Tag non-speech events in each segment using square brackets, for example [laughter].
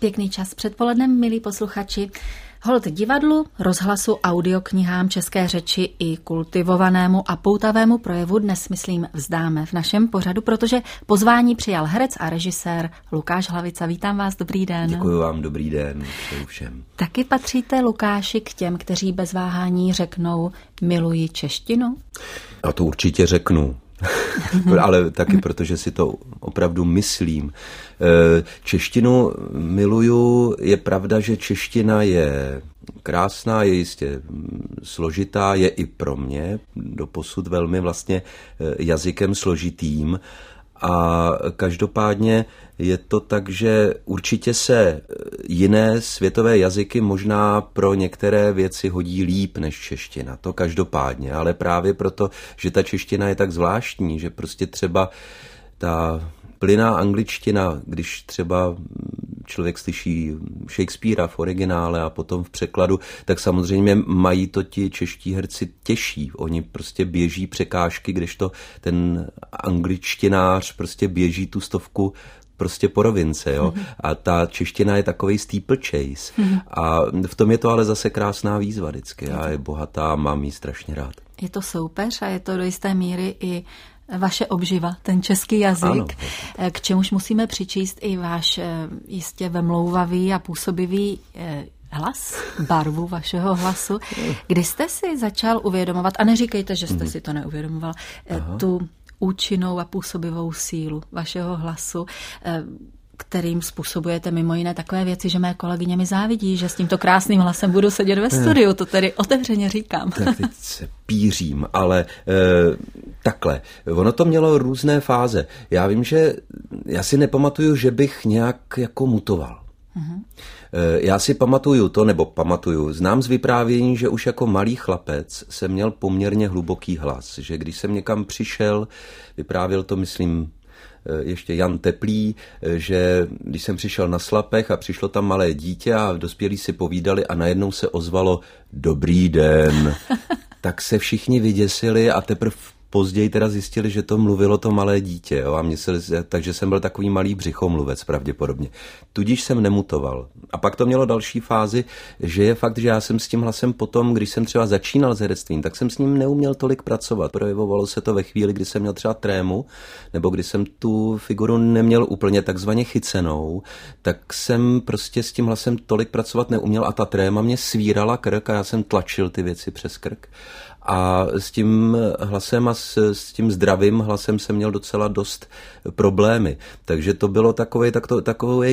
Pěkný čas předpolednem, milí posluchači. Hold divadlu, rozhlasu, audioknihám české řeči i kultivovanému a poutavému projevu dnes, myslím, vzdáme v našem pořadu, protože pozvání přijal herec a režisér Lukáš Hlavica. Vítám vás, dobrý den. Děkuji vám, dobrý den, přeju všem. Taky patříte, Lukáši, k těm, kteří bez váhání řeknou miluji češtinu? A to určitě řeknu. [laughs] ale taky protože si to opravdu myslím. E, češtinu miluju, je pravda, že čeština je krásná, je jistě složitá, je i pro mě doposud velmi vlastně e, jazykem složitým, a každopádně je to tak, že určitě se jiné světové jazyky možná pro některé věci hodí líp než čeština. To každopádně, ale právě proto, že ta čeština je tak zvláštní, že prostě třeba ta plyná angličtina, když třeba člověk slyší Shakespearea v originále a potom v překladu, tak samozřejmě mají to ti čeští herci těžší. Oni prostě běží překážky, když to ten angličtinář prostě běží tu stovku prostě po rovince, jo. Mm-hmm. A ta čeština je takový steeplechase. Mm-hmm. A v tom je to ale zase krásná výzva vždycky. A je bohatá mám ji strašně rád. Je to soupeř a je to do jisté míry i vaše obživa, ten český jazyk, ano. k čemuž musíme přičíst i váš eh, jistě vemlouvavý a působivý eh, hlas, barvu vašeho hlasu. Kdy jste si začal uvědomovat, a neříkejte, že jste mm. si to neuvědomoval, eh, Aha. tu účinnou a působivou sílu vašeho hlasu, kterým způsobujete mimo jiné takové věci, že mé kolegyně mi závidí, že s tímto krásným hlasem budu sedět ve studiu, to tedy otevřeně říkám. Tak teď se pířím, ale e, takhle, ono to mělo různé fáze. Já vím, že já si nepamatuju, že bych nějak jako mutoval. Mm-hmm. Já si pamatuju to, nebo pamatuju, znám z vyprávění, že už jako malý chlapec jsem měl poměrně hluboký hlas, že když jsem někam přišel, vyprávěl to, myslím, ještě Jan Teplý, eh, že když jsem přišel na Slapech a přišlo tam malé dítě a dospělí si povídali a najednou se ozvalo dobrý den, [laughs] tak se všichni vyděsili a teprve později teda zjistili, že to mluvilo to malé dítě, jo, a mysleli, takže jsem byl takový malý břichomluvec pravděpodobně. Tudíž jsem nemutoval. A pak to mělo další fázi, že je fakt, že já jsem s tím hlasem potom, když jsem třeba začínal s herectvím, tak jsem s ním neuměl tolik pracovat. Projevovalo se to ve chvíli, kdy jsem měl třeba trému, nebo kdy jsem tu figuru neměl úplně takzvaně chycenou, tak jsem prostě s tím hlasem tolik pracovat neuměl a ta tréma mě svírala krk a já jsem tlačil ty věci přes krk. A s tím hlasem a s, s tím zdravým hlasem jsem měl docela dost problémy. Takže to bylo takový, tak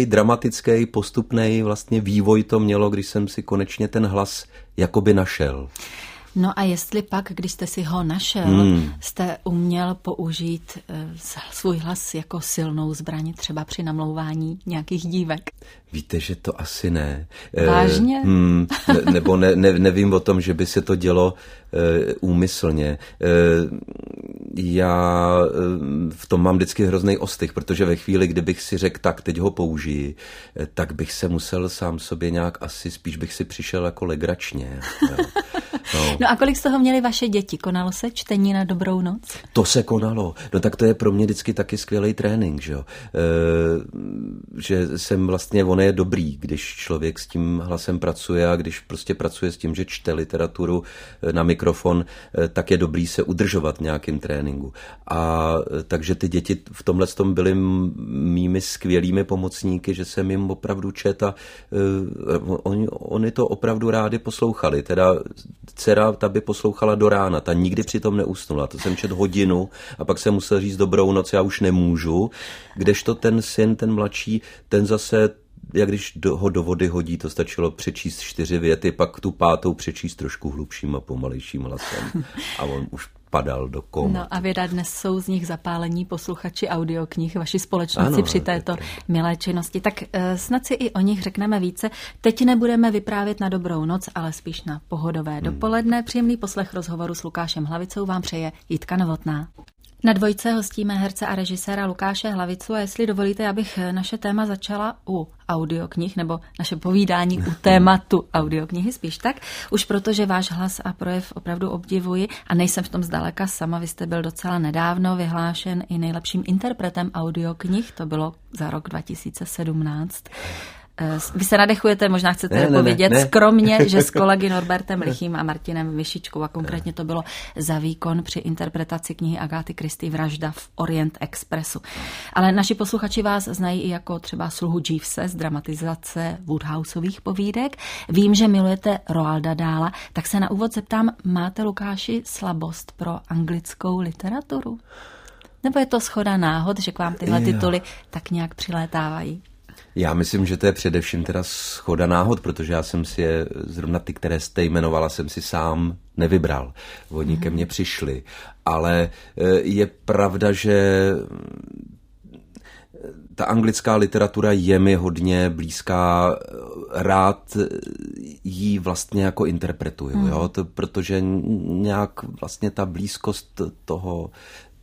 dramatický, postupný vlastně vývoj to mělo, když jsem si konečně ten hlas jakoby našel. No a jestli pak, když jste si ho našel, hmm. jste uměl použít eh, svůj hlas jako silnou zbraň třeba při namlouvání nějakých dívek? Víte, že to asi ne. Eh, Vážně? E, hmm, ne, [laughs] nebo ne, ne, nevím o tom, že by se to dělo e, úmyslně. E, já e, v tom mám vždycky hrozný ostych, protože ve chvíli, kdybych si řekl, tak teď ho použiji, tak bych se musel sám sobě nějak asi, spíš bych si přišel jako legračně. Jo. [laughs] No. no a kolik z toho měli vaše děti? Konalo se čtení na dobrou noc? To se konalo. No tak to je pro mě vždycky taky skvělý trénink, že jo. E, že jsem vlastně, on je dobrý, když člověk s tím hlasem pracuje a když prostě pracuje s tím, že čte literaturu e, na mikrofon, e, tak je dobrý se udržovat v nějakém tréninku. A takže ty děti v tomhle tom byly mými skvělými pomocníky, že jsem jim opravdu čet a oni, oni to opravdu rádi poslouchali. Teda dcera, ta by poslouchala do rána, ta nikdy přitom neusnula. To jsem čet hodinu a pak jsem musel říct dobrou noc, já už nemůžu. Kdežto ten syn, ten mladší, ten zase jak když do, ho do vody hodí, to stačilo přečíst čtyři věty, pak tu pátou přečíst trošku hlubším a pomalejším hlasem. A on už padal do komu. No a věda dnes jsou z nich zapálení posluchači audioknih, vaši společníci ano, při této tak. milé činnosti. Tak uh, snad si i o nich řekneme více. Teď nebudeme vyprávět na dobrou noc, ale spíš na pohodové hmm. dopoledne. Příjemný poslech rozhovoru s Lukášem Hlavicou vám přeje Jitka Novotná. Na dvojce hostíme herce a režiséra Lukáše Hlavicu a jestli dovolíte, abych naše téma začala u audioknih, nebo naše povídání u [laughs] tématu audioknihy spíš tak, už protože váš hlas a projev opravdu obdivuji a nejsem v tom zdaleka sama, vy jste byl docela nedávno vyhlášen i nejlepším interpretem audioknih, to bylo za rok 2017. Eh, vy se nadechujete, možná chcete ne, povědět ne, ne. skromně, že s [laughs] kolegy Norbertem Lichým a Martinem Vyšičkou a konkrétně to bylo za výkon při interpretaci knihy Agáty Kristy Vražda v Orient Expressu. Ale naši posluchači vás znají i jako třeba sluhu Jeevese z dramatizace Woodhouseových povídek. Vím, že milujete Roalda Dála, tak se na úvod zeptám, máte Lukáši slabost pro anglickou literaturu? Nebo je to schoda náhod, že k vám tyhle tituly tak nějak přilétávají? Já myslím, že to je především teda schoda náhod, protože já jsem si je, zrovna ty, které jste jmenovala, jsem si sám nevybral. Oni mm-hmm. ke mně přišli. Ale e, je pravda, že ta anglická literatura je mi hodně blízká, rád ji vlastně jako interpretuju, mm. jo? To, protože nějak vlastně ta blízkost toho,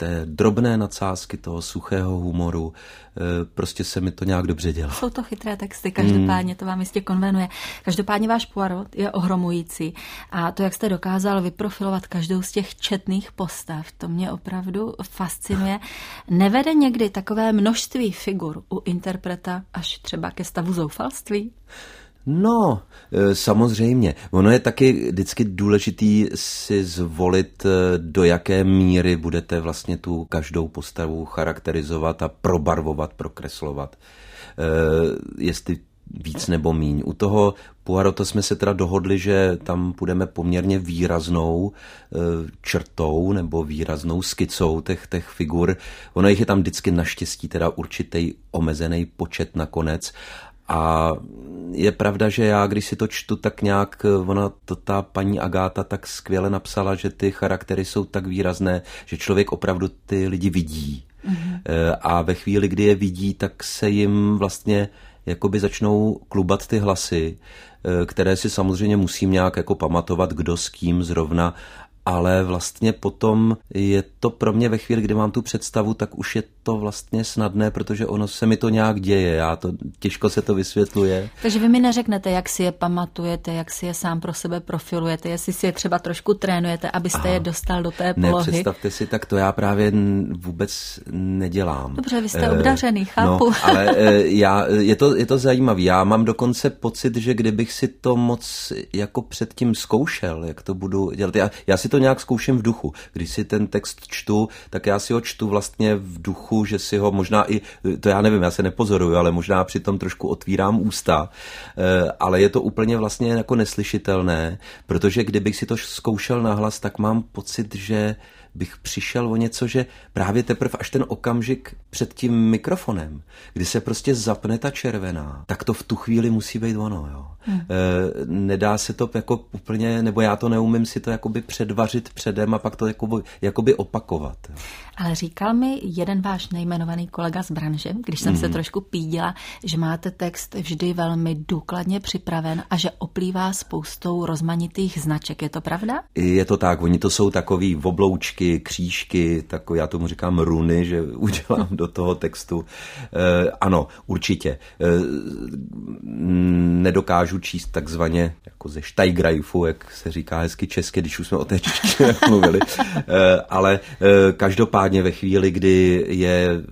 té drobné nadsázky, toho suchého humoru, eh, prostě se mi to nějak dobře dělá. Jsou to chytré texty, každopádně to vám jistě konvenuje. Každopádně váš Poirot je ohromující a to, jak jste dokázal vyprofilovat každou z těch četných postav, to mě opravdu fascinuje. Nevede někdy takové množství figur u interpreta až třeba ke stavu zoufalství? No, e, samozřejmě. Ono je taky vždycky důležitý si zvolit, e, do jaké míry budete vlastně tu každou postavu charakterizovat a probarvovat, prokreslovat. E, jestli víc nebo míň. U toho Poirota jsme se teda dohodli, že tam půjdeme poměrně výraznou črtou nebo výraznou skicou těch, těch figur. Ono jich je tam vždycky naštěstí teda určitý omezený počet nakonec a je pravda, že já, když si to čtu, tak nějak ona, to ta paní Agáta tak skvěle napsala, že ty charaktery jsou tak výrazné, že člověk opravdu ty lidi vidí. Mm-hmm. A ve chvíli, kdy je vidí, tak se jim vlastně jakoby začnou klubat ty hlasy, eh, které si samozřejmě musím nějak jako pamatovat, kdo s kým zrovna ale vlastně potom je to pro mě ve chvíli, kdy mám tu představu, tak už je to vlastně snadné, protože ono se mi to nějak děje, já to, těžko se to vysvětluje. Takže vy mi neřeknete, jak si je pamatujete, jak si je sám pro sebe profilujete, jestli si je třeba trošku trénujete, abyste Aha. je dostal do té polohy. Ne, představte si, tak to já právě vůbec nedělám. Dobře, vy jste e, obdařený, chápu. No, [laughs] ale e, já, je to, je to zajímavé. Já mám dokonce pocit, že kdybych si to moc jako předtím zkoušel, jak to budu dělat, já, já si to nějak zkouším v duchu. Když si ten text čtu, tak já si ho čtu vlastně v duchu, že si ho možná i, to já nevím, já se nepozoruju, ale možná přitom trošku otvírám ústa, eh, ale je to úplně vlastně jako neslyšitelné, protože kdybych si to zkoušel nahlas, tak mám pocit, že bych přišel o něco, že právě teprve až ten okamžik před tím mikrofonem, kdy se prostě zapne ta červená, tak to v tu chvíli musí být ono. Jo. Hmm. E, nedá se to jako úplně, nebo já to neumím si to jakoby předvařit předem a pak to jakoby, jakoby opakovat. Jo. Ale říkal mi jeden váš nejmenovaný kolega z branže, když jsem mm. se mhm. trošku pídila, že máte text vždy velmi důkladně připraven a že oplývá spoustou rozmanitých značek. Je to pravda? Je to tak. Oni to jsou takový obloučky, křížky, tako, já tomu říkám runy, že [laughs] udělám do toho textu. E, ano, určitě. E, nedokážu číst takzvaně jako ze Steigrajfu, jak se říká hezky česky, když už jsme o té češtině [laughs] mluvili. E, ale Každopádně ve chvíli, kdy je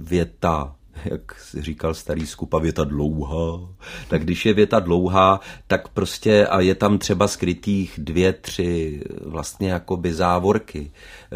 věta jak říkal starý skupa, věta dlouhá. Tak když je věta dlouhá, tak prostě a je tam třeba skrytých dvě, tři vlastně jakoby závorky,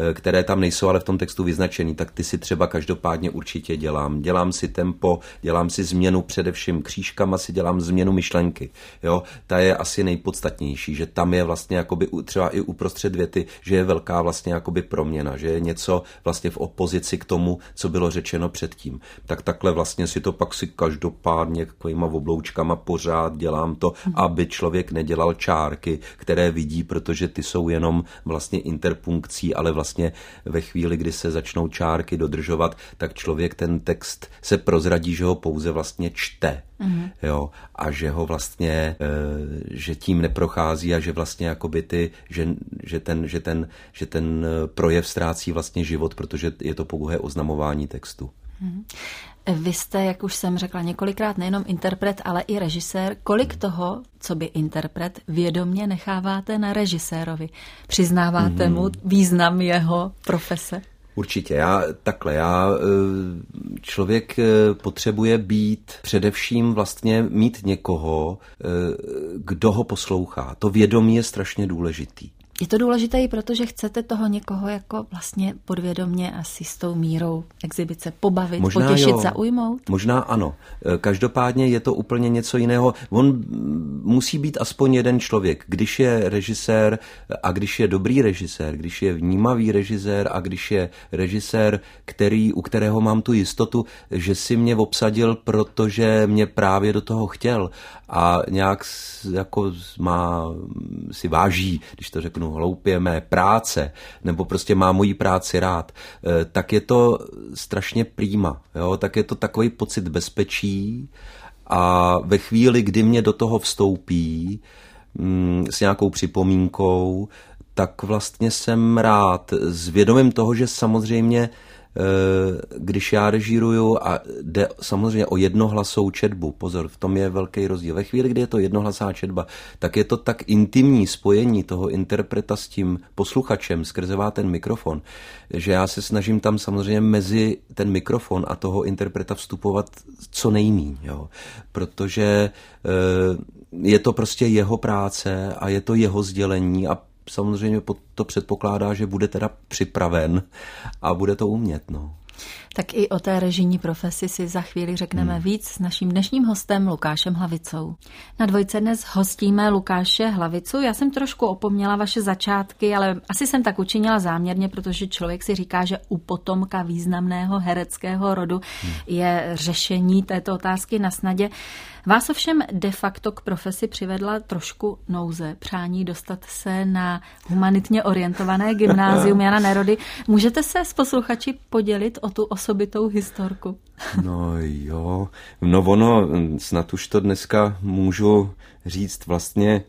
eh, které tam nejsou ale v tom textu vyznačený, tak ty si třeba každopádně určitě dělám. Dělám si tempo, dělám si změnu především křížkama, si dělám změnu myšlenky. Jo? Ta je asi nejpodstatnější, že tam je vlastně jakoby třeba i uprostřed věty, že je velká vlastně jakoby proměna, že je něco vlastně v opozici k tomu, co bylo řečeno předtím. Tak takhle vlastně si to pak si každopádně takovýma obloučkama pořád dělám to, aby člověk nedělal čárky, které vidí, protože ty jsou jenom vlastně interpunkcí, ale vlastně ve chvíli, kdy se začnou čárky dodržovat, tak člověk ten text se prozradí, že ho pouze vlastně čte. Mm-hmm. Jo, a že ho vlastně, e, že tím neprochází a že vlastně jakoby ty, že, že, ten, že, ten, že ten projev ztrácí vlastně život, protože je to pouhé oznamování textu. Vy jste, jak už jsem řekla několikrát, nejenom interpret, ale i režisér. Kolik toho, co by interpret, vědomně necháváte na režisérovi? Přiznáváte mm. mu význam jeho profese? Určitě, já takhle, já eh, člověk eh, potřebuje být především vlastně mít někoho, eh, kdo ho poslouchá. To vědomí je strašně důležitý. Je to důležité i proto, že chcete toho někoho jako vlastně podvědomně asi s tou mírou exibice pobavit, Možná potěšit, jo. zaujmout? Možná ano. E, každopádně je to úplně něco jiného. On musí být aspoň jeden člověk. Když je režisér a když je dobrý režisér, když je vnímavý režisér a když je režisér, který, u kterého mám tu jistotu, že si mě obsadil, protože mě právě do toho chtěl a nějak jako má, si váží, když to řeknu hloupě, mé práce, nebo prostě má moji práci rád, eh, tak je to strašně prýma, jo? tak je to takový pocit bezpečí a ve chvíli, kdy mě do toho vstoupí mm, s nějakou připomínkou, tak vlastně jsem rád s vědomím toho, že samozřejmě když já režíruju a jde samozřejmě o jednohlasou četbu, pozor, v tom je velký rozdíl. Ve chvíli, kdy je to jednohlasá četba, tak je to tak intimní spojení toho interpreta s tím posluchačem skrze ten mikrofon, že já se snažím tam samozřejmě mezi ten mikrofon a toho interpreta vstupovat co nejmíň, jo? protože eh, je to prostě jeho práce a je to jeho sdělení a samozřejmě to předpokládá, že bude teda připraven a bude to umět. No. Tak i o té režijní profesi si za chvíli řekneme hmm. víc s naším dnešním hostem Lukášem Hlavicou. Na dvojce dnes hostíme Lukáše Hlavicu. Já jsem trošku opomněla vaše začátky, ale asi jsem tak učinila záměrně, protože člověk si říká, že u potomka významného hereckého rodu hmm. je řešení této otázky na snadě. Vás ovšem de facto k profesi přivedla trošku nouze, přání dostat se na humanitně orientované gymnázium [laughs] Jana Nerody. Můžete se s posluchači podělit o tu osobitou historku? No jo, no ono, snad už to dneska můžu říct vlastně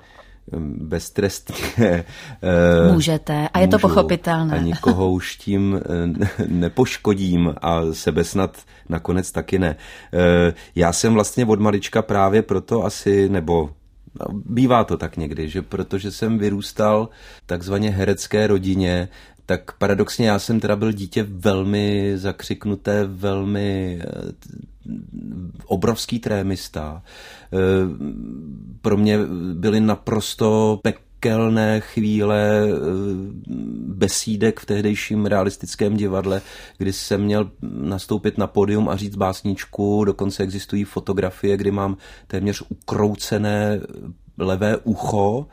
beztrestně. [laughs] Eh, Můžete a je to pochopitelné. A nikoho už tím eh, [laughs] nepoškodím a sebe snad nakonec taky ne. Eh, já jsem vlastně od malička právě proto asi, nebo no, Bývá to tak někdy, že protože jsem vyrůstal takzvaně herecké rodině, tak paradoxně já jsem teda byl dítě velmi zakřiknuté, velmi obrovský trémista. Eh, pro mě byly naprosto pekelné chvíle eh, besídek v tehdejším realistickém divadle, kdy jsem měl nastoupit na podium a říct básničku, dokonce existují fotografie, kdy mám téměř ukroucené levé ucho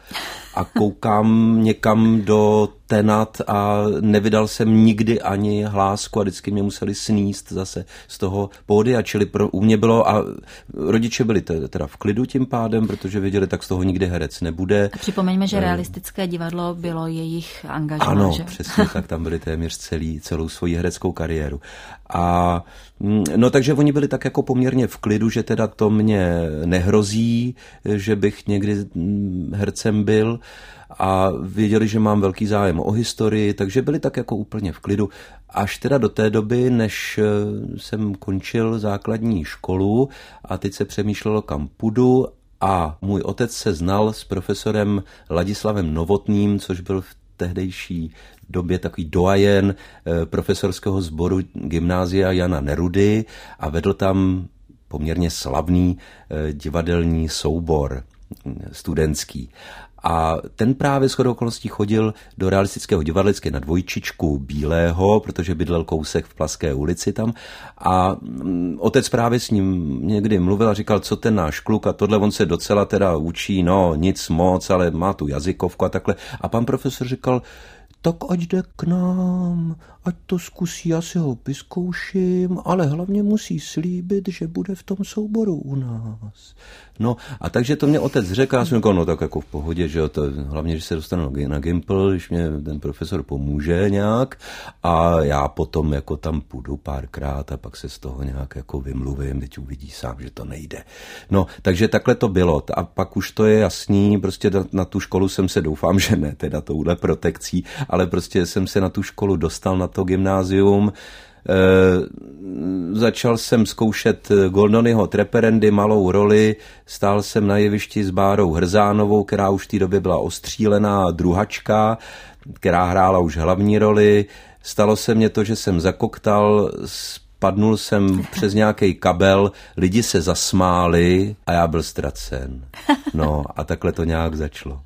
a koukám někam do tenat a nevydal jsem nikdy ani hlásku a vždycky mě museli sníst zase z toho pódia, čili pro, u mě bylo a rodiče byli teda v klidu tím pádem, protože věděli, tak z toho nikdy herec nebude. A připomeňme, že eh, realistické divadlo bylo jejich angažmá, Ano, že? přesně [laughs] tak, tam byli téměř celý, celou svoji hereckou kariéru. A mm, no takže oni byli tak jako poměrně v klidu, že teda to mě nehrozí, že bych někdy mm, hercem byl a věděli, že mám velký zájem o historii, takže byli tak jako úplně v klidu. Až teda do té doby, než eh, jsem končil základní školu a teď se přemýšlelo, kam půjdu a můj otec se znal s profesorem Ladislavem Novotným, což byl v tehdejší době takový doajen eh, profesorského sboru gymnázia Jana Nerudy a vedl tam poměrně slavný eh, divadelní soubor studentský. A ten právě shodou okolností chodil do realistického divadlické na dvojčičku Bílého, protože bydlel kousek v Plaské ulici tam. A mm, otec právě s ním někdy mluvil a říkal, co ten náš kluk a tohle on se docela teda učí, no nic moc, ale má tu jazykovku a takhle. A pan profesor říkal, tak ať jde k nám, ať to zkusí, já si ho vyzkouším, ale hlavně musí slíbit, že bude v tom souboru u nás. No a takže to mě otec řekl, já jsem říkal, no tak jako v pohodě, že jo, to, hlavně, že se dostanu na Gimple, když mě ten profesor pomůže nějak a já potom jako tam půjdu párkrát a pak se z toho nějak jako vymluvím, teď uvidí sám, že to nejde. No, takže takhle to bylo a pak už to je jasný, prostě na, na tu školu jsem se doufám, že ne teda touhle protekcí, ale prostě jsem se na tu školu dostal na to gymnázium, začal jsem zkoušet Goldonyho Treperendy, malou roli, stál jsem na jevišti s Bárou Hrzánovou, která už v té době byla ostřílená druhačka, která hrála už hlavní roli. Stalo se mně to, že jsem zakoktal spadnul jsem přes nějaký kabel, lidi se zasmáli a já byl ztracen. No a takhle to nějak začalo.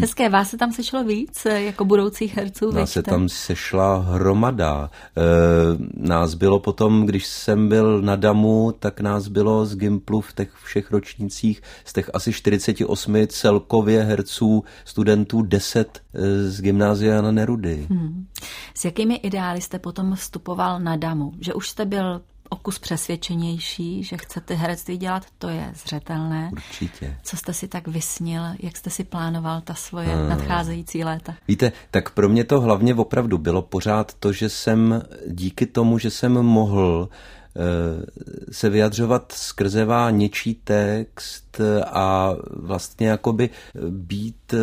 Hezké, vás se tam sešlo víc jako budoucích herců? Nás se tam sešla hromada. E, nás bylo potom, když jsem byl na Damu, tak nás bylo z Gimplu v těch všech ročnících, z těch asi 48 celkově herců, studentů 10 e, z gymnázia na Nerudy. Hmm. S jakými ideály jste potom vstupoval na Damu? Že už jste byl o kus přesvědčenější, že chcete herectví dělat, to je zřetelné. Určitě. Co jste si tak vysnil, jak jste si plánoval ta svoje hmm. nadcházející léta? Víte, tak pro mě to hlavně opravdu bylo pořád to, že jsem díky tomu, že jsem mohl se vyjadřovat skrzevá něčí text a vlastně jakoby být, eh,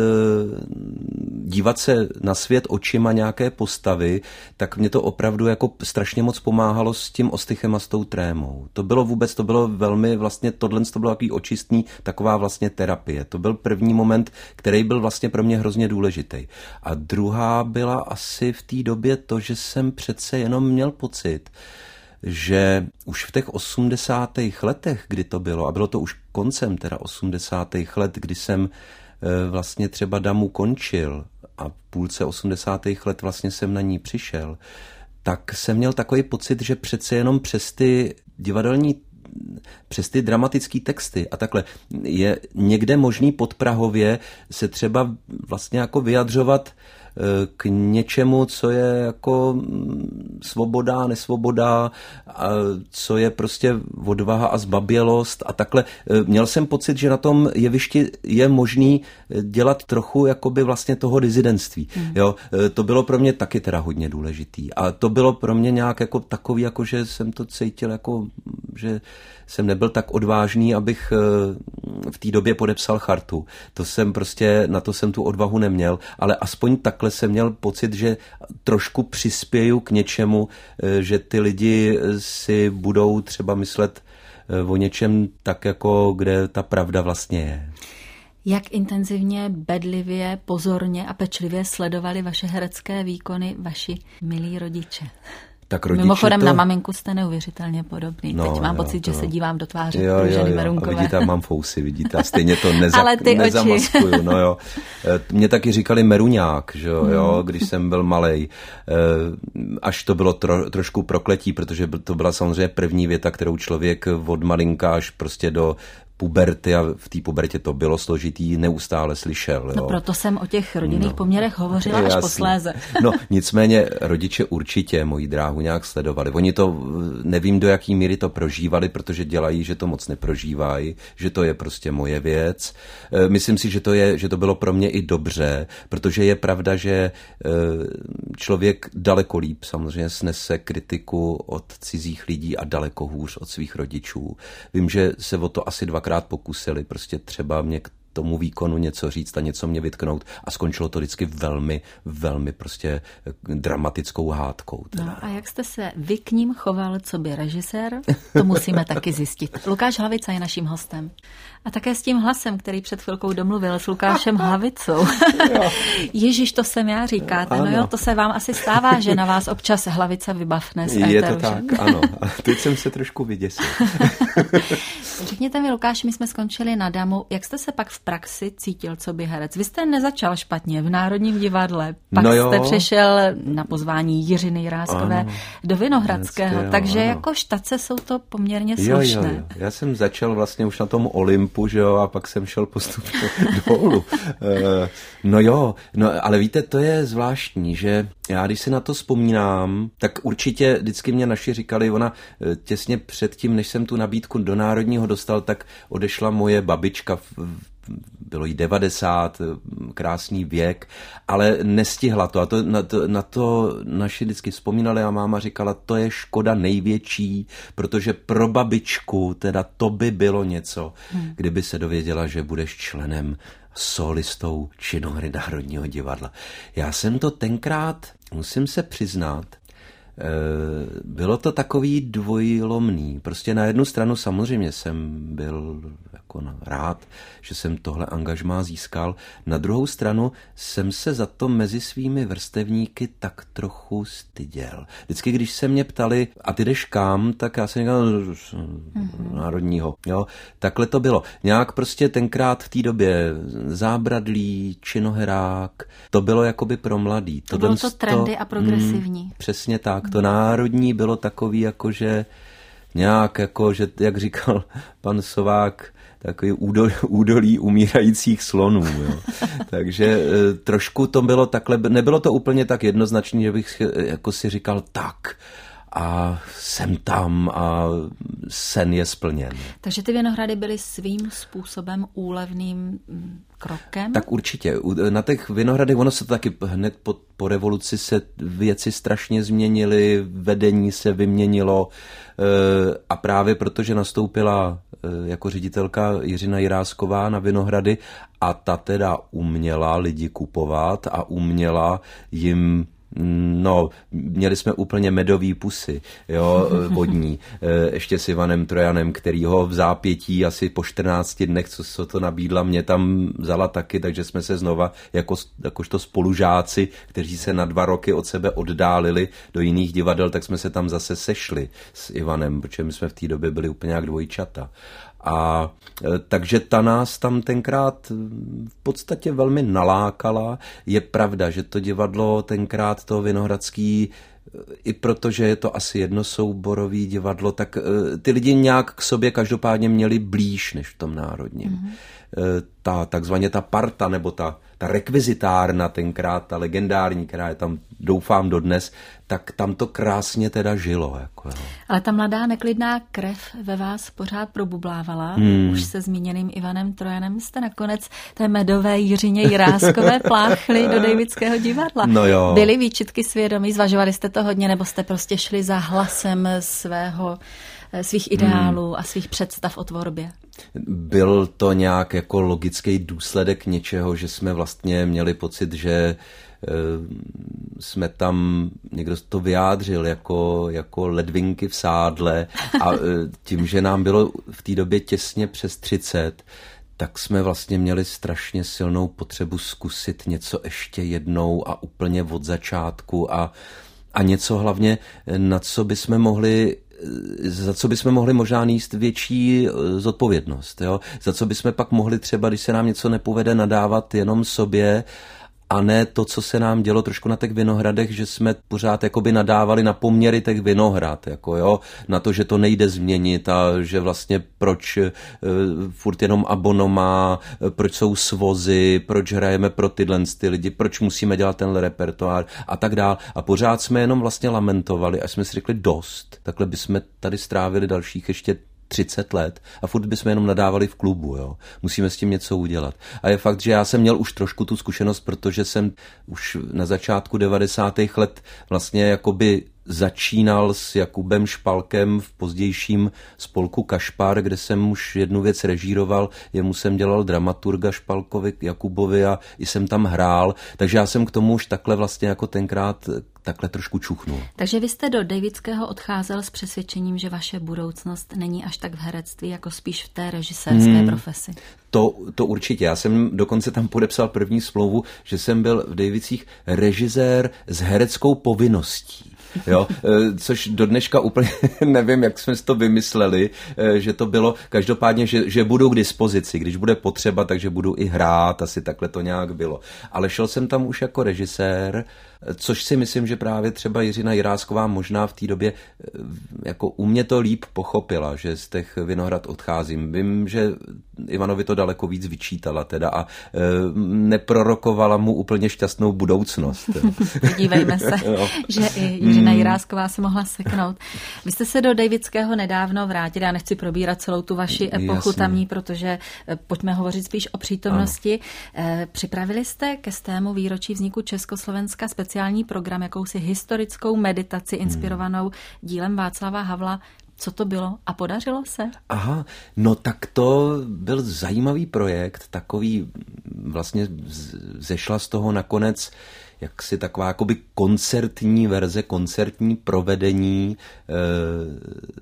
dívat se na svět očima nějaké postavy, tak mě to opravdu jako strašně moc pomáhalo s tím ostychem a s tou trémou. To bylo vůbec, to bylo velmi vlastně, tohle to bylo takový očistný, taková vlastně terapie. To byl první moment, který byl vlastně pro mě hrozně důležitý. A druhá byla asi v té době to, že jsem přece jenom měl pocit, že už v těch 80. letech, kdy to bylo, a bylo to už koncem teda 80. let, kdy jsem e, vlastně třeba Damu končil a v půlce 80. let vlastně jsem na ní přišel, tak jsem měl takový pocit, že přece jenom přes ty divadelní přes ty dramatické texty a takhle je někde možný podprahově se třeba vlastně jako vyjadřovat k něčemu, co je jako mm, svoboda, nesvoboda, co je prostě odvaha a zbabělost a takhle. E, měl jsem pocit, že na tom jevišti je možný dělat trochu jakoby vlastně toho dizidentství. Hmm. Jo, e, to bylo pro mě taky teda hodně důležitý a to bylo pro mě nějak jako takový, jako že jsem to cítil jako, že jsem nebyl tak odvážný, abych e, v té době podepsal chartu. To jsem prostě, na to jsem tu odvahu neměl, ale aspoň takhle jsem měl pocit, že trošku přispěju k něčemu, eh, že ty lidi si budou třeba myslet eh, o něčem tak, jako kde ta pravda vlastně je. Jak intenzivně, bedlivě, pozorně a pečlivě sledovali vaše herecké výkony vaši milí rodiče? Tak Mimochodem to... na maminku jste neuvěřitelně podobný. No, Teď mám jo, pocit, to... že se dívám do tváře jo, jo, jo. Merunkové. Vidíte, mám fousy, vidíte, a stejně to [laughs] neza... Ale ty nezamaskuju. No jo. Eh, mě taky říkali Meruňák, že jo, hmm. jo když jsem byl malej. Eh, až to bylo tro, trošku prokletí, protože to byla samozřejmě první věta, kterou člověk od malinka až prostě do puberty a v té pubertě to bylo složitý, neustále slyšel. No, jo. No proto jsem o těch rodinných no, poměrech hovořila až posléze. [laughs] No nicméně rodiče určitě moji dráhu nějak sledovali. Oni to, nevím do jaký míry to prožívali, protože dělají, že to moc neprožívají, že to je prostě moje věc. E, myslím si, že to, je, že to bylo pro mě i dobře, protože je pravda, že e, člověk daleko líp samozřejmě snese kritiku od cizích lidí a daleko hůř od svých rodičů. Vím, že se o to asi dvakrát dvakrát pokusili prostě třeba mě tomu výkonu něco říct a něco mě vytknout a skončilo to vždycky velmi, velmi prostě dramatickou hádkou. Teda. No a jak jste se vy k ním choval, co by režisér? To musíme taky zjistit. Lukáš Hlavica je naším hostem. A také s tím hlasem, který před chvilkou domluvil s Lukášem Hlavicou. [laughs] Ježíš, to jsem já, říkáte. Ano. No jo, to se vám asi stává, že na vás občas hlavice vybavne z Je to tak, že? ano. A teď jsem se trošku vyděsil. [laughs] Řekněte mi, Lukáš, my jsme skončili na damu. Jak jste se pak v praxi cítil, co by herec? Vy jste nezačal špatně v Národním divadle, pak no jste přešel na pozvání Jiřiny Jiráskové ano, do Vinohradského, Hezké, takže ano. jako štace jsou to poměrně slušné. Jo, jo, jo. Já jsem začal vlastně už na tom Olympu, že jo, a pak jsem šel postupně [laughs] dolů. Eh, no jo, no ale víte, to je zvláštní, že já když si na to vzpomínám, tak určitě vždycky mě naši říkali, ona eh, těsně předtím, než jsem tu nabídku do Národního dostal, tak odešla moje babička v, bylo jí 90, krásný věk, ale nestihla to. A to, na, to, na to naši vždycky vzpomínali a máma říkala, to je škoda největší, protože pro babičku teda to by bylo něco, hmm. kdyby se dověděla, že budeš členem solistou činohry Národního divadla. Já jsem to tenkrát, musím se přiznat, bylo to takový dvojlomný. Prostě na jednu stranu samozřejmě jsem byl jako rád, že jsem tohle angažmá získal. Na druhou stranu jsem se za to mezi svými vrstevníky tak trochu styděl. Vždycky, když se mě ptali, a ty jdeš kam, tak já jsem říkal, mm-hmm. národního. Jo? Takhle to bylo. Nějak prostě tenkrát v té době zábradlí, činoherák, to bylo jakoby pro mladý. To bylo to trendy a progresivní. Mm, přesně tak. To národní bylo takový jako, že nějak jako, že jak říkal pan Sovák, takový údolí, údolí umírajících slonů. Jo. [laughs] Takže e, trošku to bylo takhle, nebylo to úplně tak jednoznačné, že bych jako si říkal tak, a jsem tam a sen je splněn. Takže ty Vinohrady byly svým způsobem úlevným mm, krokem? Tak určitě. Na těch Vinohradech, ono se taky hned po, po revoluci se věci strašně změnily, vedení se vyměnilo eh, a právě protože nastoupila eh, jako ředitelka Jiřina Jirásková na Vinohrady a ta teda uměla lidi kupovat a uměla jim No, měli jsme úplně medový pusy, jo, [laughs] vodní, e, ještě s Ivanem Trojanem, který ho v zápětí asi po 14 dnech, co, co to nabídla, mě tam vzala taky, takže jsme se znova jako, jakožto spolužáci, kteří se na dva roky od sebe oddálili do jiných divadel, tak jsme se tam zase sešli s Ivanem, protože my jsme v té době byli úplně jak dvojčata. A e, takže ta nás tam tenkrát v podstatě velmi nalákala. Je pravda, že to divadlo tenkrát to Vinohradský i protože je to asi jednosouborový divadlo, tak e, ty lidi nějak k sobě každopádně měli blíž než v tom národním. Mm-hmm. Ta takzvaně ta parta nebo ta ta rekvizitárna tenkrát, ta legendární, která je tam doufám dodnes, tak tam to krásně teda žilo. Jako, jo. Ale ta mladá neklidná krev ve vás pořád probublávala. Hmm. Už se zmíněným Ivanem Trojanem jste nakonec té medové Jiřině Jiráskové [laughs] pláchli do Davidského divadla. No jo. Byly výčitky svědomí, zvažovali jste to hodně, nebo jste prostě šli za hlasem svého svých ideálů hmm. a svých představ o tvorbě. Byl to nějak jako logický důsledek něčeho, že jsme vlastně měli pocit, že eh, jsme tam, někdo to vyjádřil jako, jako ledvinky v sádle a eh, tím, že nám bylo v té době těsně přes 30, tak jsme vlastně měli strašně silnou potřebu zkusit něco ještě jednou a úplně od začátku a, a něco hlavně, na co bychom mohli za co bychom mohli možná níst větší eh, zodpovědnost. Jo? Za co bychom pak mohli třeba, když se nám něco nepovede, nadávat jenom sobě a ne to, co se nám dělo trošku na těch vinohradech, že jsme pořád jakoby nadávali na poměry těch vinohrad, jako jo, na to, že to nejde změnit a že vlastně proč uh, furt jenom abonoma, eh, proč jsou svozy, proč hrajeme pro tyhle ty lidi, proč musíme dělat tenhle repertoár a tak dál. A pořád jsme jenom vlastně lamentovali a jsme si řekli dost, takhle bychom tady strávili dalších ještě 30 let a furt bychom jenom nadávali v klubu, jo. Musíme s tím něco udělat. A je fakt, že já jsem měl už trošku tu zkušenost, protože jsem už na začátku 90. let vlastně jakoby začínal s Jakubem Špalkem v pozdějším spolku Kašpar, kde jsem už jednu věc režíroval, jemu jsem dělal dramaturga Špalkovi, Jakubovi a i jsem tam hrál, takže já jsem k tomu už takhle vlastně jako tenkrát takhle trošku čuchnul. Takže vy jste do Davidského odcházel s přesvědčením, že vaše budoucnost není až tak v herectví, jako spíš v té režisérské hmm. profesi. To, to určitě. Já jsem dokonce tam podepsal první smlouvu, že jsem byl v Davicích režisér s hereckou povinností. Jo, eh, což do dneška úplně [laughs] nevím, jak jsme si to vymysleli, eh, že to bylo každopádně, že, že budu k dispozici, když bude potřeba, takže budu i hrát, asi takhle to nějak bylo. Ale šel jsem tam už jako režisér, což si myslím, že právě třeba Jiřina Jirásková možná v té době eh, jako u mě to líp pochopila, že z těch Vinohrad odcházím. Vím, že Ivanovi to daleko víc vyčítala teda a e, neprorokovala mu úplně šťastnou budoucnost. [laughs] Dívejme se, že i Jiřina mm. Jirásková se mohla seknout. Vy jste se do Davidského nedávno vrátili, já nechci probírat celou tu vaši epochu Jasně. tamní, protože e, pojďme hovořit spíš o přítomnosti. Ano. Připravili jste ke stému výročí vzniku Československa speciální speciální program, jakousi historickou meditaci inspirovanou hmm. dílem Václava Havla. Co to bylo a podařilo se? Aha, no tak to byl zajímavý projekt, takový vlastně zešla z toho nakonec jaksi taková jakoby koncertní verze, koncertní provedení eh,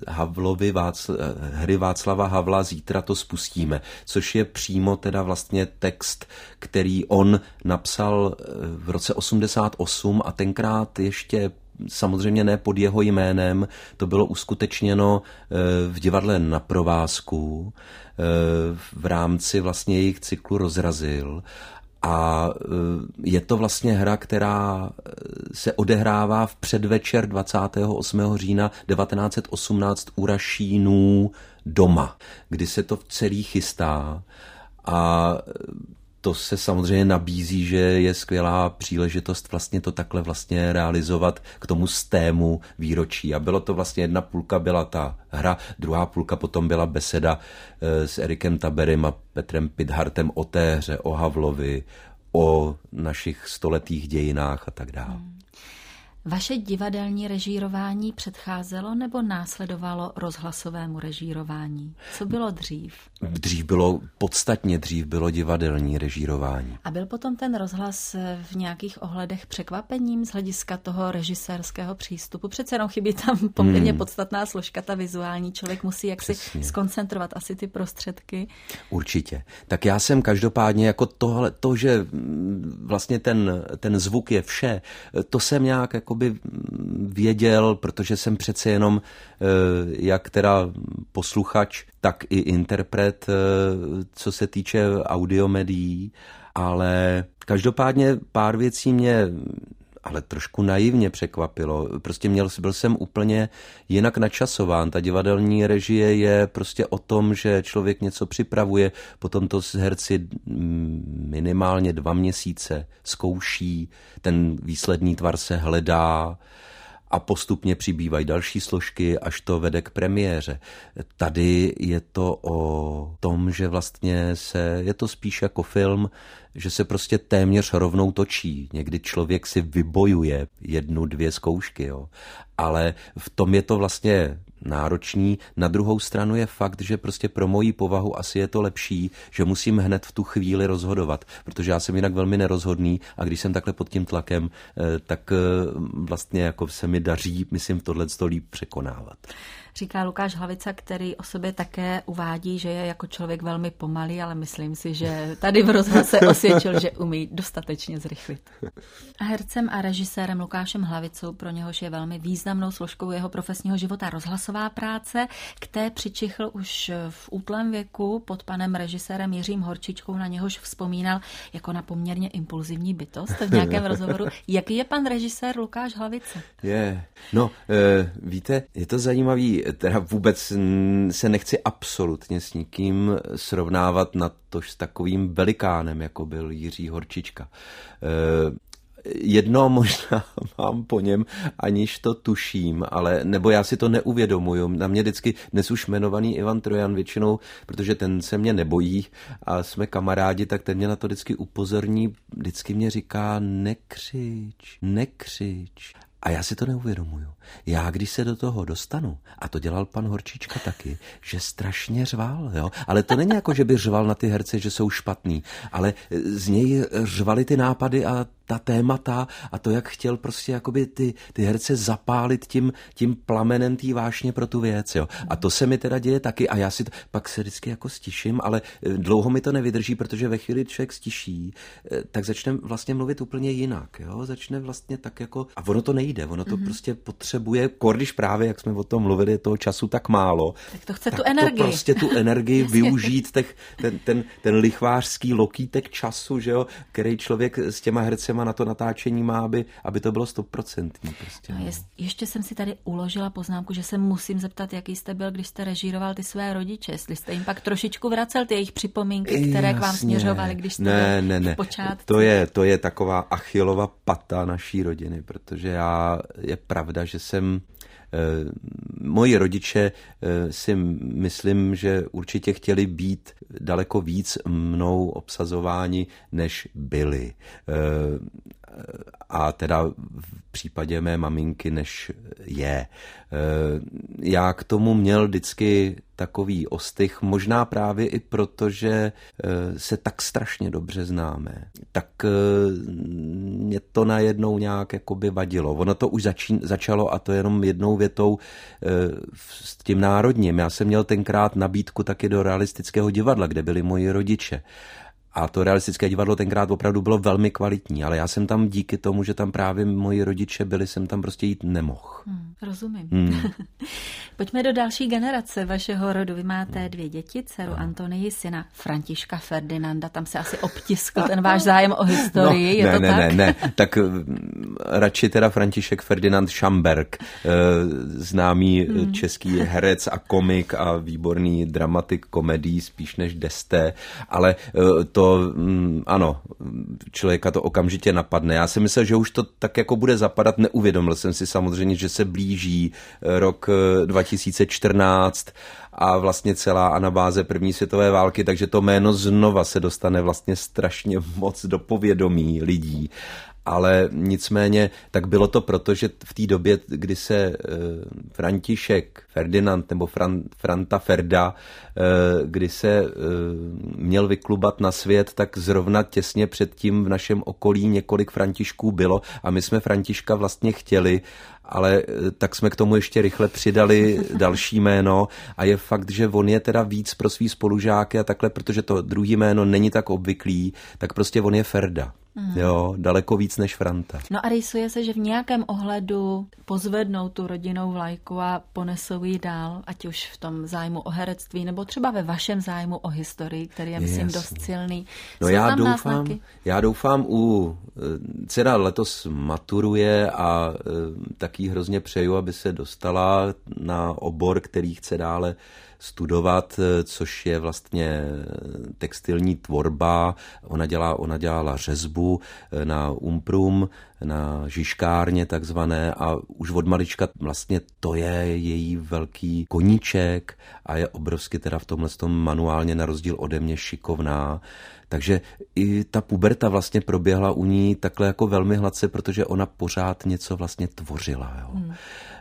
Havlovi Václ, hry Václava Havla Zítra to spustíme, což je přímo teda vlastně text, který on napsal v roce 88 a tenkrát ještě samozřejmě ne pod jeho jménem, to bylo uskutečněno eh, v divadle na provázku eh, v rámci vlastně jejich cyklu Rozrazil a eh, je to vlastně hra, která se odehrává v předvečer 28. října 1918 u Rašínů doma, kdy se to celý chystá a to se samozřejmě nabízí, že je skvělá příležitost vlastně to takhle vlastně realizovat k tomu stému výročí. A bylo to vlastně jedna půlka byla ta hra, druhá půlka potom byla beseda eh, s Erikem Taberem a Petrem Pidhartem o té hře, o Havlovi, o našich stoletých dějinách a tak dále. Hmm. Vaše divadelní režírování předcházelo nebo následovalo rozhlasovému režírování? Co bylo dřív? Dřív bylo, podstatně dřív bylo divadelní režírování. A byl potom ten rozhlas v nějakých ohledech překvapením z hlediska toho režisérského přístupu? Přece jenom chybí tam [laughs] poměrně hmm. podstatná složka, ta vizuální. Člověk musí jaksi Přesně. skoncentrovat asi ty prostředky. Určitě. Tak já jsem každopádně jako tohle, to, že vlastně ten, ten zvuk je vše, to jsem nějak jako jakoby věděl, protože jsem přece jenom eh, jak teda posluchač, tak i interpret, eh, co se týče audiomedií, ale každopádně pár věcí mě ale trošku naivně překvapilo. Prostě měl, byl jsem úplně jinak načasován. Ta divadelní režie je prostě o tom, že člověk něco připravuje, potom to s herci minimálně dva měsíce zkouší, ten výsledný tvar se hledá, a postupně přibývají další složky, až to vede k premiéře. Tady je to o tom, že vlastně se, je to spíš jako film, že se prostě téměř rovnou točí. Někdy člověk si vybojuje jednu, dvě zkoušky, jo. Ale v tom je to vlastně náročný. Na druhou stranu je fakt, že prostě pro moji povahu asi je to lepší, že musím hned v tu chvíli rozhodovat, protože já jsem jinak velmi nerozhodný a když jsem takhle pod tím tlakem, eh, tak eh, vlastně jako se mi daří, myslím, tohle líp překonávat říká Lukáš Hlavica, který o sobě také uvádí, že je jako člověk velmi pomalý, ale myslím si, že tady v rozhlase osvědčil, že umí dostatečně zrychlit. A hercem a režisérem Lukášem Hlavicou, pro něhož je velmi významnou složkou jeho profesního života rozhlasová práce, k té přičichl už v útlém věku pod panem režisérem Jiřím Horčičkou, na něhož vzpomínal jako na poměrně impulzivní bytost v nějakém rozhovoru. Jaký je pan režisér Lukáš Hlavice? Je, no, e, víte, je to zajímavý teda vůbec se nechci absolutně s nikým srovnávat na to s takovým velikánem, jako byl Jiří Horčička. Eh, jedno [laughs] možná mám po něm, aniž to tuším, ale nebo já si to neuvědomuju. Na mě vždycky dnes už jmenovaný Ivan Trojan většinou, protože ten se mě nebojí a jsme kamarádi, tak ten mě na to vždycky upozorní, vždycky mě říká nekřič, nekřič. A já si to neuvědomuju. Já, když se do toho dostanu, a to dělal pan Horčička taky, že strašně řval, jo? Ale to není jako, že by řval na ty herce, že jsou špatný, ale z něj řvali ty nápady a ta témata a to, jak chtěl prostě jakoby ty, ty herce zapálit tím, tím plamenem té vášně pro tu věc. Jo. A to se mi teda děje taky a já si to, pak se vždycky jako stiším, ale eh, dlouho mi to nevydrží, protože ve chvíli člověk stiší, eh, tak začne vlastně mluvit úplně jinak. Jo. Začne vlastně tak jako, a ono to nejde, ono to mm-hmm. prostě potřebuje, když právě, jak jsme o tom mluvili, je toho času tak málo. Tak to chce tak tu energii. To prostě tu energii [laughs] využít, těch, ten, ten, ten lichvářský lokýtek času, že jo, který člověk s těma hercema na to natáčení má, aby, aby to bylo stoprocentní. Prostě, no. no. ještě jsem si tady uložila poznámku, že se musím zeptat, jaký jste byl, když jste režíroval ty své rodiče, jestli jste jim pak trošičku vracel ty jejich připomínky, které Jasně. k vám směřovaly, když jste ne, byl ne, ne. v To je, to je taková achilova pata naší rodiny, protože já, je pravda, že jsem moji rodiče eh, si myslím, že určitě chtěli být daleko víc mnou obsazováni, než byli. Eh, a teda v případě mé maminky, než je. Já k tomu měl vždycky takový ostych, možná právě i proto, že se tak strašně dobře známe. Tak mě to najednou nějak jakoby vadilo. Ono to už začín, začalo a to jenom jednou větou s tím národním. Já jsem měl tenkrát nabídku taky do realistického divadla, kde byli moji rodiče. A to realistické divadlo tenkrát opravdu bylo velmi kvalitní, ale já jsem tam díky tomu, že tam právě moji rodiče byli, jsem tam prostě jít nemohl. Hmm, rozumím. Hmm. [laughs] Pojďme do další generace vašeho rodu. Vy máte dvě děti, dceru no. Antonii, syna Františka Ferdinanda. Tam se asi obtiskl ten váš zájem o [laughs] historii, no, je ne, to ne, tak? Ne, ne, tak mm, radši teda František Ferdinand Schamberg, eh, známý hmm. český herec a komik a výborný dramatik komedii, spíš než desté, ale eh, to to, mm, ano, člověka to okamžitě napadne. Já si myslel, že už to tak jako bude zapadat, neuvědomil jsem si samozřejmě, že se blíží eh, rok 2014 eh, a vlastně celá anabáze první světové války, takže to jméno znova se dostane vlastně strašně moc do povědomí lidí ale nicméně tak bylo to proto, že v té době, kdy se e, František Ferdinand nebo Fran, Franta Ferda, e, kdy se e, měl vyklubat na svět, tak zrovna těsně předtím v našem okolí několik Františků bylo a my jsme Františka vlastně chtěli, ale tak jsme k tomu ještě rychle přidali [laughs] další jméno a je fakt, že on je teda víc pro svý spolužáky a takhle, protože to druhý jméno není tak obvyklý, tak prostě on je Ferda. Mm. Jo, daleko víc než Franta. No a rýsuje se, že v nějakém ohledu pozvednou tu rodinou vlajku a ponesou ji dál, ať už v tom zájmu o herectví, nebo třeba ve vašem zájmu o historii, který je, myslím, Jasně. dost silný. No Jsou já doufám, já doufám u eh, dcera letos maturuje a e, taky hrozně přeju, aby se dostala na obor, který chce dále studovat, eh, což je vlastně textilní tvorba. Ona, dělá, ona dělala řezbu eh, na Umprum, na žiškárně takzvané a už od malička vlastně to je její velký koníček a je obrovsky teda v tomhle tom manuálně na rozdíl ode mě šikovná. Takže i ta puberta vlastně proběhla u ní takhle jako velmi hladce, protože ona pořád něco vlastně tvořila. Jo. Hmm.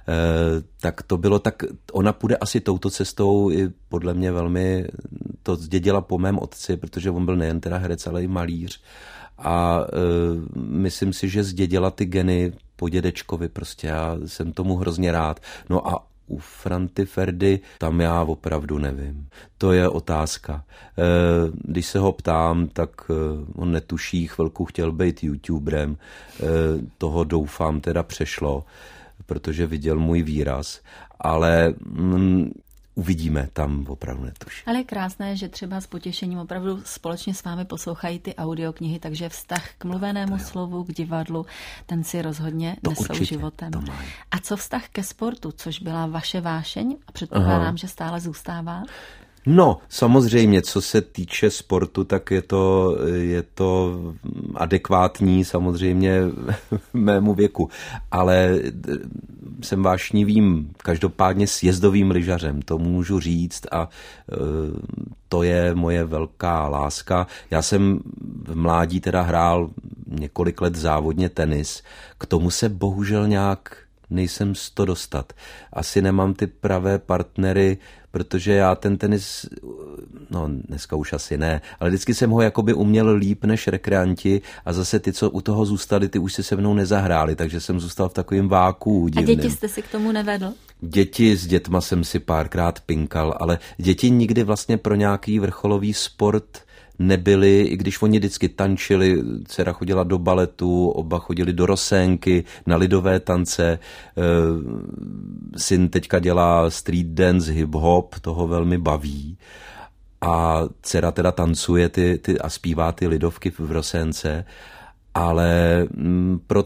Eh, tak to bylo tak, ona půjde asi touto cestou i podle mě velmi, to zdědila po mém otci, protože on byl nejen teda herec, ale i malíř a e, myslím si, že zdědila ty geny po dědečkovi prostě, já jsem tomu hrozně rád. No a u Franty Ferdy, tam já opravdu nevím. To je otázka. E, když se ho ptám, tak e, on netuší, chvilku chtěl být youtuberem, toho doufám teda přešlo protože viděl můj výraz, ale mm, uvidíme, tam opravdu netuším. Ale je krásné, že třeba s potěšením opravdu společně s vámi poslouchají ty audioknihy, takže vztah k mluvenému slovu, k divadlu, ten si rozhodně to nesou určitě, životem. To a co vztah ke sportu, což byla vaše vášeň a předpokládám, Aha. že stále zůstává? No, samozřejmě, co se týče sportu, tak je to, je to adekvátní samozřejmě [laughs] mému věku, ale jsem vášnivým, každopádně sjezdovým lyžařem, to můžu říct a e, to je moje velká láska. Já jsem v mládí teda hrál několik let závodně tenis, k tomu se bohužel nějak nejsem z to dostat. Asi nemám ty pravé partnery, protože já ten tenis, no dneska už asi ne, ale vždycky jsem ho jakoby uměl líp než rekreanti a zase ty, co u toho zůstali, ty už se se mnou nezahráli, takže jsem zůstal v takovém váku. A děti jste si k tomu nevedl? Děti, s dětma jsem si párkrát pinkal, ale děti nikdy vlastně pro nějaký vrcholový sport nebyli, i když oni vždycky tančili, dcera chodila do baletu, oba chodili do rosénky, na lidové tance, eh, syn teďka dělá street dance, hip-hop, toho velmi baví. A dcera teda tancuje ty, ty a zpívá ty lidovky v rosénce, ale mm, pro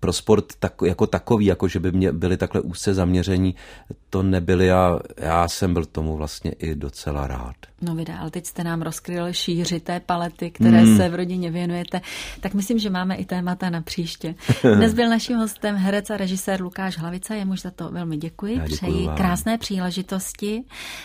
pro sport tak, jako takový, jako že by mě byli takhle úzce zaměření, to nebyli a já jsem byl tomu vlastně i docela rád. No vydá, ale teď jste nám rozkryl šíři té palety, které mm. se v rodině věnujete, tak myslím, že máme i témata na příště. [laughs] Dnes byl naším hostem herec a režisér Lukáš Hlavica, jemuž za to velmi děkuji. Já děkuji Přeji vám. krásné příležitosti,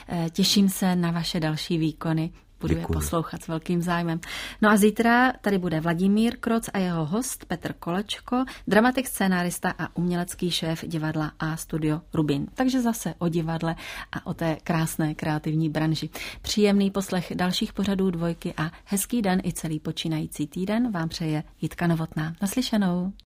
eh, těším se na vaše další výkony. Budu Děkuji. je poslouchat s velkým zájmem. No a zítra tady bude Vladimír Kroc a jeho host Petr Kolečko, dramatik, scénárista a umělecký šéf divadla A Studio Rubin. Takže zase o divadle a o té krásné kreativní branži. Příjemný poslech dalších pořadů dvojky a hezký den i celý počínající týden vám přeje Jitka Novotná. Naslyšenou.